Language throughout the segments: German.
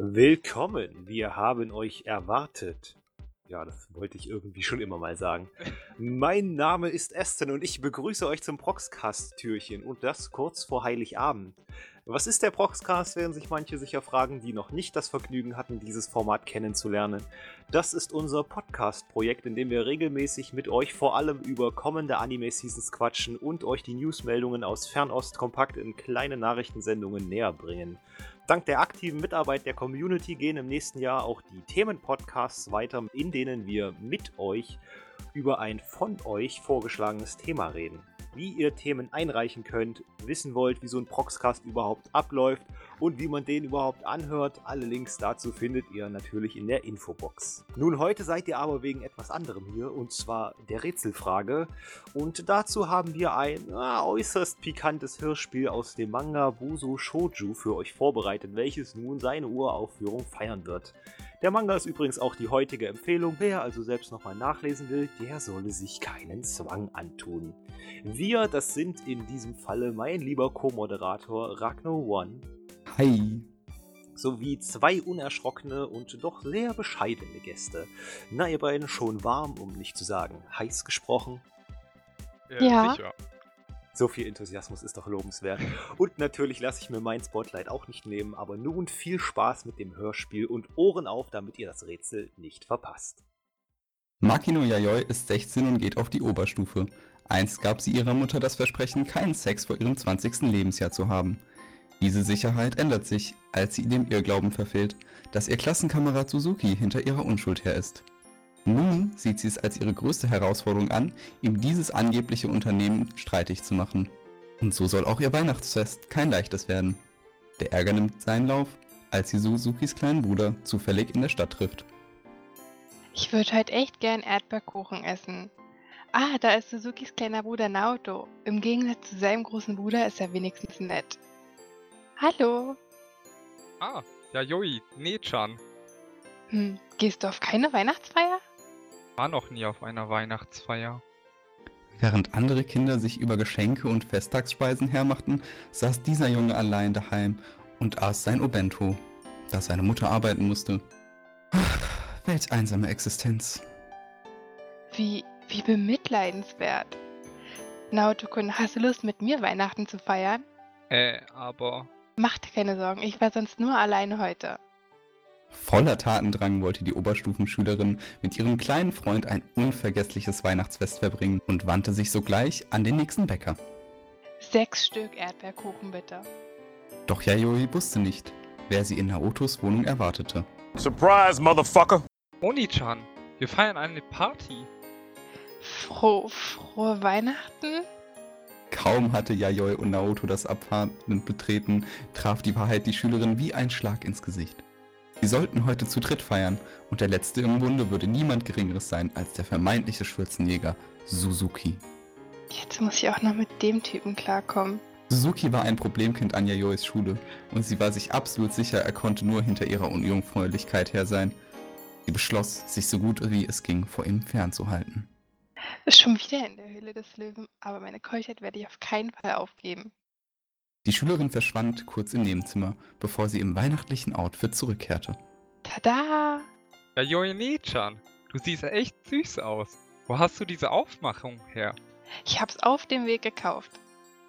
Willkommen, wir haben euch erwartet. Ja, das wollte ich irgendwie schon immer mal sagen. mein Name ist Aston und ich begrüße euch zum Proxcast-Türchen und das kurz vor Heiligabend. Was ist der Proxcast, werden sich manche sicher fragen, die noch nicht das Vergnügen hatten, dieses Format kennenzulernen. Das ist unser Podcast-Projekt, in dem wir regelmäßig mit euch vor allem über kommende Anime-Seasons quatschen und euch die Newsmeldungen aus Fernost kompakt in kleine Nachrichtensendungen näher bringen. Dank der aktiven Mitarbeit der Community gehen im nächsten Jahr auch die Themenpodcasts weiter, in denen wir mit euch über ein von euch vorgeschlagenes Thema reden wie ihr Themen einreichen könnt, wissen wollt, wie so ein Proxcast überhaupt abläuft und wie man den überhaupt anhört. Alle Links dazu findet ihr natürlich in der Infobox. Nun, heute seid ihr aber wegen etwas anderem hier und zwar der Rätselfrage. Und dazu haben wir ein na, äußerst pikantes Hörspiel aus dem Manga Buso Shouju für euch vorbereitet, welches nun seine Uraufführung feiern wird. Der Manga ist übrigens auch die heutige Empfehlung. Wer also selbst nochmal nachlesen will, der solle sich keinen Zwang antun. Wir, das sind in diesem Falle mein lieber Co-Moderator Ragnar One. Hi. Sowie zwei unerschrockene und doch sehr bescheidene Gäste. Na, ihr beiden schon warm, um nicht zu sagen heiß gesprochen? Ja. ja. Sicher. So viel Enthusiasmus ist doch lobenswert. Und natürlich lasse ich mir mein Spotlight auch nicht nehmen, aber nun viel Spaß mit dem Hörspiel und Ohren auf, damit ihr das Rätsel nicht verpasst. Makino Yayoi ist 16 und geht auf die Oberstufe. Einst gab sie ihrer Mutter das Versprechen, keinen Sex vor ihrem 20. Lebensjahr zu haben. Diese Sicherheit ändert sich, als sie dem Irrglauben verfehlt, dass ihr Klassenkamerad Suzuki hinter ihrer Unschuld her ist. Nun sieht sie es als ihre größte Herausforderung an, ihm dieses angebliche Unternehmen streitig zu machen. Und so soll auch ihr Weihnachtsfest kein leichtes werden. Der Ärger nimmt seinen Lauf, als sie Suzukis kleinen Bruder zufällig in der Stadt trifft. Ich würde heute echt gern Erdbeerkuchen essen. Ah, da ist Suzukis kleiner Bruder Naoto. Im Gegensatz zu seinem großen Bruder ist er wenigstens nett. Hallo. Ah, ja, Yoi, Nee-chan. Hm, gehst du auf keine Weihnachtsfeier? war noch nie auf einer Weihnachtsfeier. Während andere Kinder sich über Geschenke und Festtagsspeisen hermachten, saß dieser Junge allein daheim und aß sein Obento, da seine Mutter arbeiten musste. welch einsame Existenz. Wie, wie bemitleidenswert. Naotokun, hast du Lust, mit mir Weihnachten zu feiern? Äh, aber... Mach dir keine Sorgen, ich war sonst nur alleine heute. Voller Tatendrang wollte die Oberstufenschülerin mit ihrem kleinen Freund ein unvergessliches Weihnachtsfest verbringen und wandte sich sogleich an den nächsten Bäcker. Sechs Stück Erdbeerkuchen bitte. Doch Yayoi wusste nicht, wer sie in Naotos Wohnung erwartete. Surprise, Motherfucker! Oni-chan, wir feiern eine Party. Froh, frohe Weihnachten? Kaum hatte Yayoi und Naoto das Apartment betreten, traf die Wahrheit die Schülerin wie ein Schlag ins Gesicht. Sie sollten heute zu dritt feiern und der letzte im Bunde würde niemand Geringeres sein als der vermeintliche Schürzenjäger Suzuki. Jetzt muss ich auch noch mit dem Typen klarkommen. Suzuki war ein Problemkind an Yayois Schule und sie war sich absolut sicher, er konnte nur hinter ihrer Unjungfräulichkeit her sein. Sie beschloss, sich so gut wie es ging vor ihm fernzuhalten. Schon wieder in der Höhle des Löwen, aber meine Keuschheit werde ich auf keinen Fall aufgeben. Die Schülerin verschwand kurz im Nebenzimmer, bevor sie im weihnachtlichen Outfit zurückkehrte. Tada! Ja, Yoine-chan, du siehst echt süß aus. Wo hast du diese Aufmachung her? Ich hab's auf dem Weg gekauft.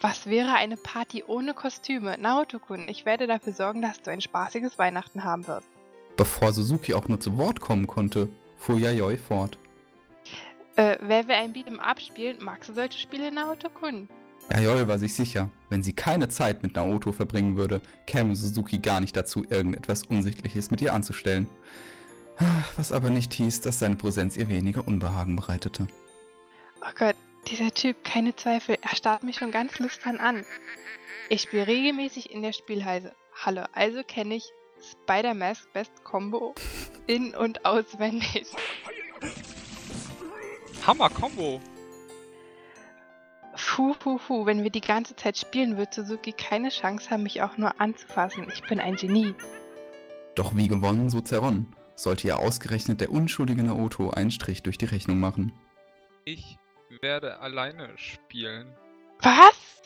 Was wäre eine Party ohne Kostüme? Naoto-kun, ich werde dafür sorgen, dass du ein spaßiges Weihnachten haben wirst. Bevor Suzuki auch nur zu Wort kommen konnte, fuhr Yayoi fort. Äh, wer wir ein Beat'em Up spielen, magst du solche Spiele, Naoto-kun? Yayoi war sich sicher, wenn sie keine Zeit mit Naoto verbringen würde, käme Suzuki gar nicht dazu, irgendetwas Unsichtliches mit ihr anzustellen. Was aber nicht hieß, dass seine Präsenz ihr weniger Unbehagen bereitete. Oh Gott, dieser Typ, keine Zweifel, er starrt mich schon ganz lüstern an. Ich spiele regelmäßig in der Spielheise. Hallo, also kenne ich Spider-Mask Best Combo in- und auswendig. Hammer Combo! Puh, puh, puh, wenn wir die ganze Zeit spielen, wird Suzuki keine Chance haben, mich auch nur anzufassen. Ich bin ein Genie. Doch wie gewonnen, so zerronnen. Sollte ja ausgerechnet der unschuldige Naoto einen Strich durch die Rechnung machen. Ich werde alleine spielen. Was?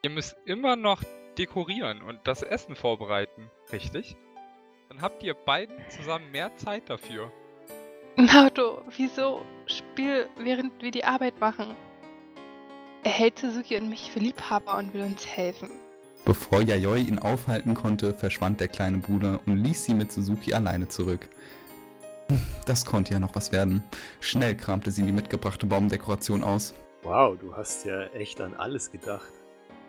Ihr müsst immer noch dekorieren und das Essen vorbereiten, richtig? Dann habt ihr beiden zusammen mehr Zeit dafür. Naruto, wieso? Spiel, während wir die Arbeit machen. Er hält Suzuki und mich für Liebhaber und will uns helfen. Bevor Yayoi ihn aufhalten konnte, verschwand der kleine Bruder und ließ sie mit Suzuki alleine zurück. Das konnte ja noch was werden. Schnell kramte sie die mitgebrachte Baumdekoration aus. Wow, du hast ja echt an alles gedacht.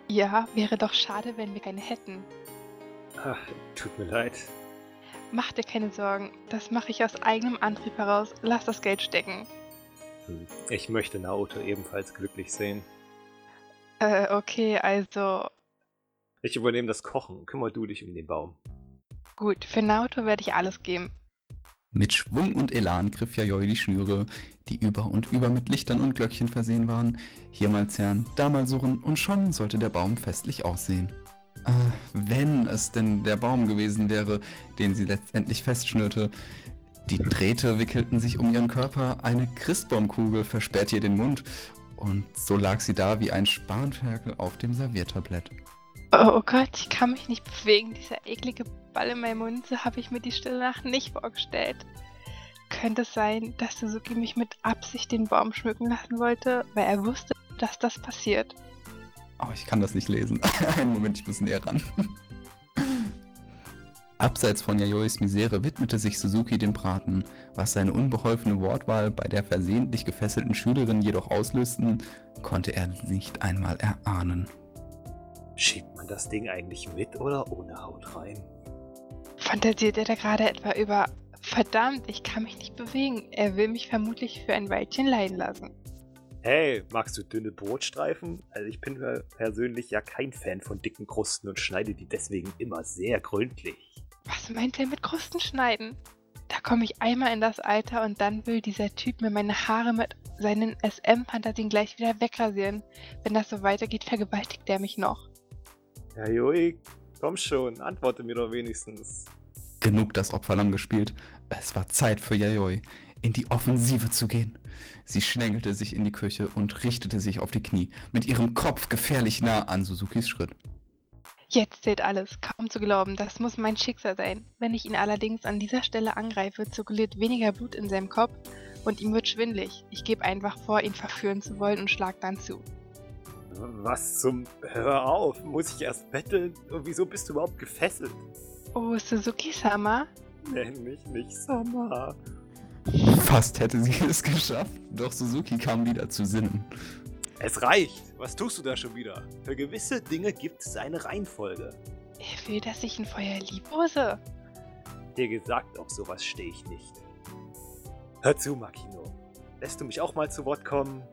Ja, wäre doch schade, wenn wir keine hätten. Ach, tut mir leid. Mach dir keine Sorgen, das mache ich aus eigenem Antrieb heraus. Lass das Geld stecken. Hm, Ich möchte Naoto ebenfalls glücklich sehen. Äh, okay, also Ich übernehme das Kochen. Kümmer du dich um den Baum. gut, für Naruto werde ich alles geben. Mit Schwung und Elan griff Yayoi die Schnüre, die über und über mit Lichtern und Glöckchen versehen waren. Hier mal zerren, da mal surren und schon sollte der Baum festlich aussehen. Äh, wenn es denn der Baum gewesen wäre, den sie letztendlich festschnürte. Die Drähte wickelten sich um ihren Körper, eine Christbaumkugel versperrte ihr den Mund und so lag sie da wie ein Spanferkel auf dem Serviertablett. Oh, Gott, ich kann mich nicht bewegen. Dieser eklige Ball in meinem Mund, so habe ich mir die Stille Nacht nicht vorgestellt. Könnte es sein, dass Suzuki mich mit Absicht den Baum schmücken lassen wollte, weil er wusste, dass das passiert? Oh, ich kann das nicht lesen. Einen Moment, ich muss näher ran. Abseits von Yayois Misere widmete sich Suzuki dem Braten, was seine unbeholfene Wortwahl bei der versehentlich gefesselten Schülerin jedoch auslösten, konnte er nicht einmal erahnen. Schiebt man das Ding eigentlich mit oder ohne Haut rein? Fantasiert er da gerade etwa über Verdammt, ich kann mich nicht bewegen. Er will mich vermutlich für ein Weilchen leiden lassen. Hey, magst du dünne Brotstreifen? Also ich bin per- persönlich ja kein Fan von dicken Krusten und schneide die deswegen immer sehr gründlich. Was meint er mit Krusten schneiden? Da komme ich einmal in das Alter und dann will dieser Typ mir meine Haare mit seinen SM-Fantasien gleich wieder wegrasieren. Wenn das so weitergeht, vergewaltigt er mich noch. Ja, Joi, komm schon, antworte mir doch wenigstens. Genug das Opferlamm gespielt. Es war Zeit für Yayoi, in die Offensive zu gehen. Sie schlängelte sich in die Küche und richtete sich auf die Knie, mit ihrem Kopf gefährlich nah an Suzukis Schritt. Jetzt zählt alles, kaum zu glauben, das muss mein Schicksal sein. Wenn ich ihn allerdings an dieser Stelle angreife, zirkuliert weniger Blut in seinem Kopf und ihm wird schwindlig. Ich gebe einfach vor, ihn verführen zu wollen und schlag dann zu. Was zum... Hör auf, muss ich erst betteln? Und wieso bist du überhaupt gefesselt? Oh, Suzuki-sama? Nenn mich nicht Sama. Fast hätte sie es geschafft, doch Suzuki kam wieder zu Sinnen. Es reicht. Was tust du da schon wieder? Für gewisse Dinge gibt es eine Reihenfolge. Er will, dass ich ihn vorher liebose. Dir gesagt, auf sowas stehe ich nicht. Hör zu, Makino. Lässt du mich auch mal zu Wort kommen?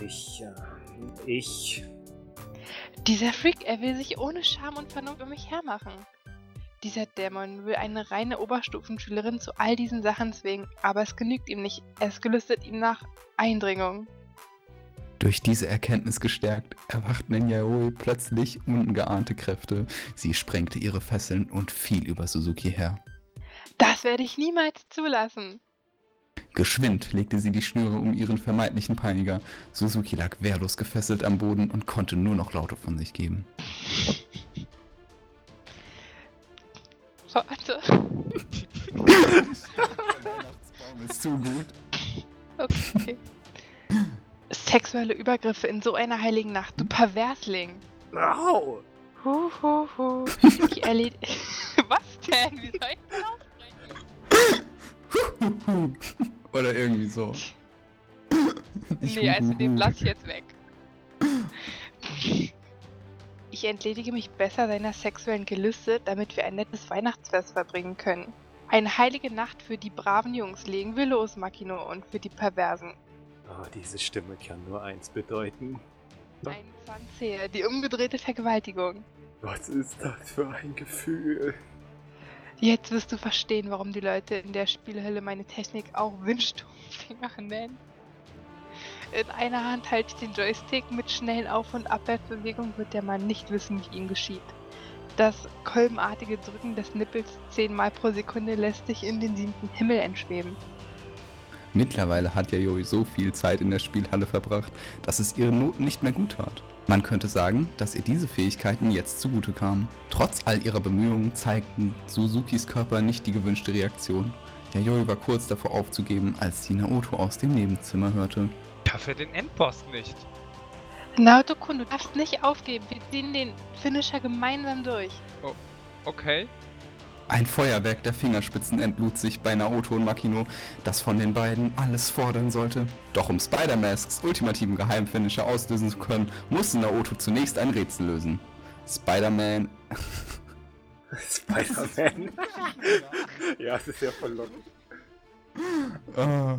Ich, äh, ich... Dieser Freak, er will sich ohne Scham und Vernunft um mich hermachen. Dieser Dämon will eine reine Oberstufenschülerin zu all diesen Sachen zwingen, aber es genügt ihm nicht. Es gelüstet ihm nach Eindringung. Durch diese Erkenntnis gestärkt, erwachten in Yaoi plötzlich ungeahnte Kräfte. Sie sprengte ihre Fesseln und fiel über Suzuki her. Das werde ich niemals zulassen. Geschwind legte sie die Schnüre um ihren vermeintlichen Peiniger. Suzuki lag wehrlos gefesselt am Boden und konnte nur noch Laute von sich geben. Warte. ist zu gut. Okay. Sexuelle Übergriffe in so einer heiligen Nacht, du Perversling. Au! Hu, hu, hu. Ich erled... Was denn? Wie soll ich denn aufbrechen? Oder irgendwie so. Nicht Nee, also den huhuhu. lass ich jetzt weg. Ich entledige mich besser seiner sexuellen Gelüste, damit wir ein nettes Weihnachtsfest verbringen können. Eine heilige Nacht für die braven Jungs legen wir los, Makino, und für die Perversen. Oh, diese Stimme kann nur eins bedeuten. Ein Zanzäher, die umgedrehte Vergewaltigung. Was ist das für ein Gefühl? Jetzt wirst du verstehen, warum die Leute in der Spielhölle meine Technik auch Windstummfinger nennen. In einer Hand halte ich den Joystick, mit schnellen Auf- und Abwärtsbewegungen wird der Mann nicht wissen, wie ihm geschieht. Das kolbenartige Drücken des Nippels zehnmal pro Sekunde lässt sich in den siebten Himmel entschweben. Mittlerweile hat Yayoi so viel Zeit in der Spielhalle verbracht, dass es ihren Noten nicht mehr gut tat. Man könnte sagen, dass ihr diese Fähigkeiten jetzt zugute kamen. Trotz all ihrer Bemühungen zeigten Suzukis Körper nicht die gewünschte Reaktion. Yayoi war kurz davor aufzugeben, als sie Naoto aus dem Nebenzimmer hörte. Dafür den Endboss nicht. Naoto-kun, du darfst nicht aufgeben. Wir ziehen den Finisher gemeinsam durch. Okay. Ein Feuerwerk der Fingerspitzen entlud sich bei Naoto und Makino, das von den beiden alles fordern sollte. Doch um Spider-Masks ultimativen Geheimfinisher auslösen zu können, musste Naoto zunächst ein Rätsel lösen. Spider-Man... Spider-Man. ja, es ist ja verlockend. Ah.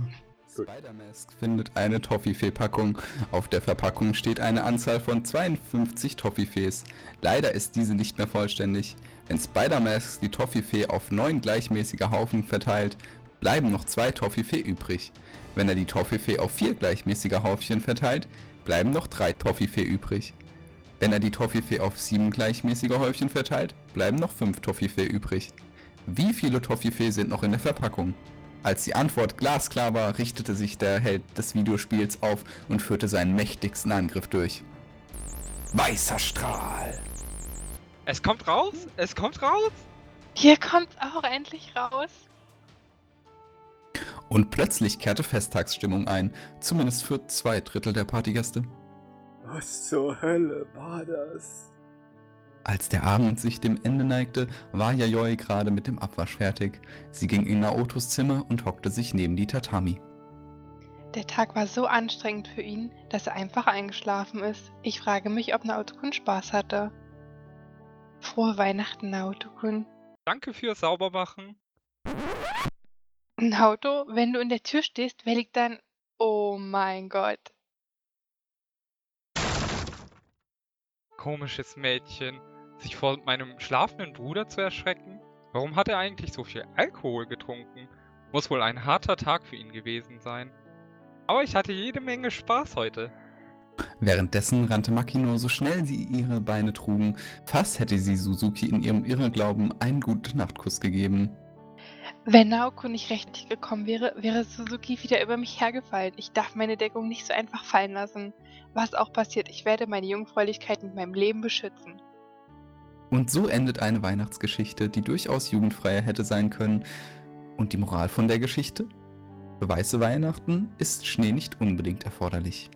Spider-Mask findet eine Toffifee-Packung. Auf der Verpackung steht eine Anzahl von 52 Toffifees. Leider ist diese nicht mehr vollständig. Wenn Spider-Mask die Toffifee auf neun gleichmäßige Haufen verteilt, bleiben noch zwei Toffifee übrig. Wenn er die Toffifee auf vier gleichmäßige Häufchen verteilt, bleiben noch drei Toffifee übrig. Wenn er die Toffifee auf sieben gleichmäßige Häufchen verteilt, bleiben noch fünf Toffifee übrig. Wie viele Toffifee sind noch in der Verpackung? Als die Antwort glasklar war, richtete sich der Held des Videospiels auf und führte seinen mächtigsten Angriff durch. Weißer Strahl! Es kommt raus! Es kommt raus! Hier kommt's auch endlich raus. Und plötzlich kehrte Festtagsstimmung ein, zumindest für zwei Drittel der Partygäste. Was zur Hölle war das? Als der Abend sich dem Ende neigte, war Yayoi gerade mit dem Abwasch fertig. Sie ging in Naotos Zimmer und hockte sich neben die Tatami. Der Tag war so anstrengend für ihn, dass er einfach eingeschlafen ist. Ich frage mich, ob Naoto-kun Spaß hatte. Frohe Weihnachten, Naoto-kun. Danke fürs Saubermachen. Naoto, wenn du in der Tür stehst, wer liegt dann... Oh mein Gott. Komisches Mädchen. Sich vor meinem schlafenden Bruder zu erschrecken? Warum hat er eigentlich so viel Alkohol getrunken? Muss wohl ein harter Tag für ihn gewesen sein. Aber ich hatte jede Menge Spaß heute. Währenddessen rannte Makino so schnell sie ihre Beine trugen, fast hätte sie Suzuki in ihrem Irrglauben einen guten Nachtkuss gegeben. Wenn Naoko nicht rechtzeitig gekommen wäre, wäre Suzuki wieder über mich hergefallen. Ich darf meine Deckung nicht so einfach fallen lassen. Was auch passiert, ich werde meine Jungfräulichkeit mit meinem Leben beschützen. Und so endet eine Weihnachtsgeschichte, die durchaus jugendfreier hätte sein können. Und die Moral von der Geschichte? Für weiße Weihnachten ist Schnee nicht unbedingt erforderlich.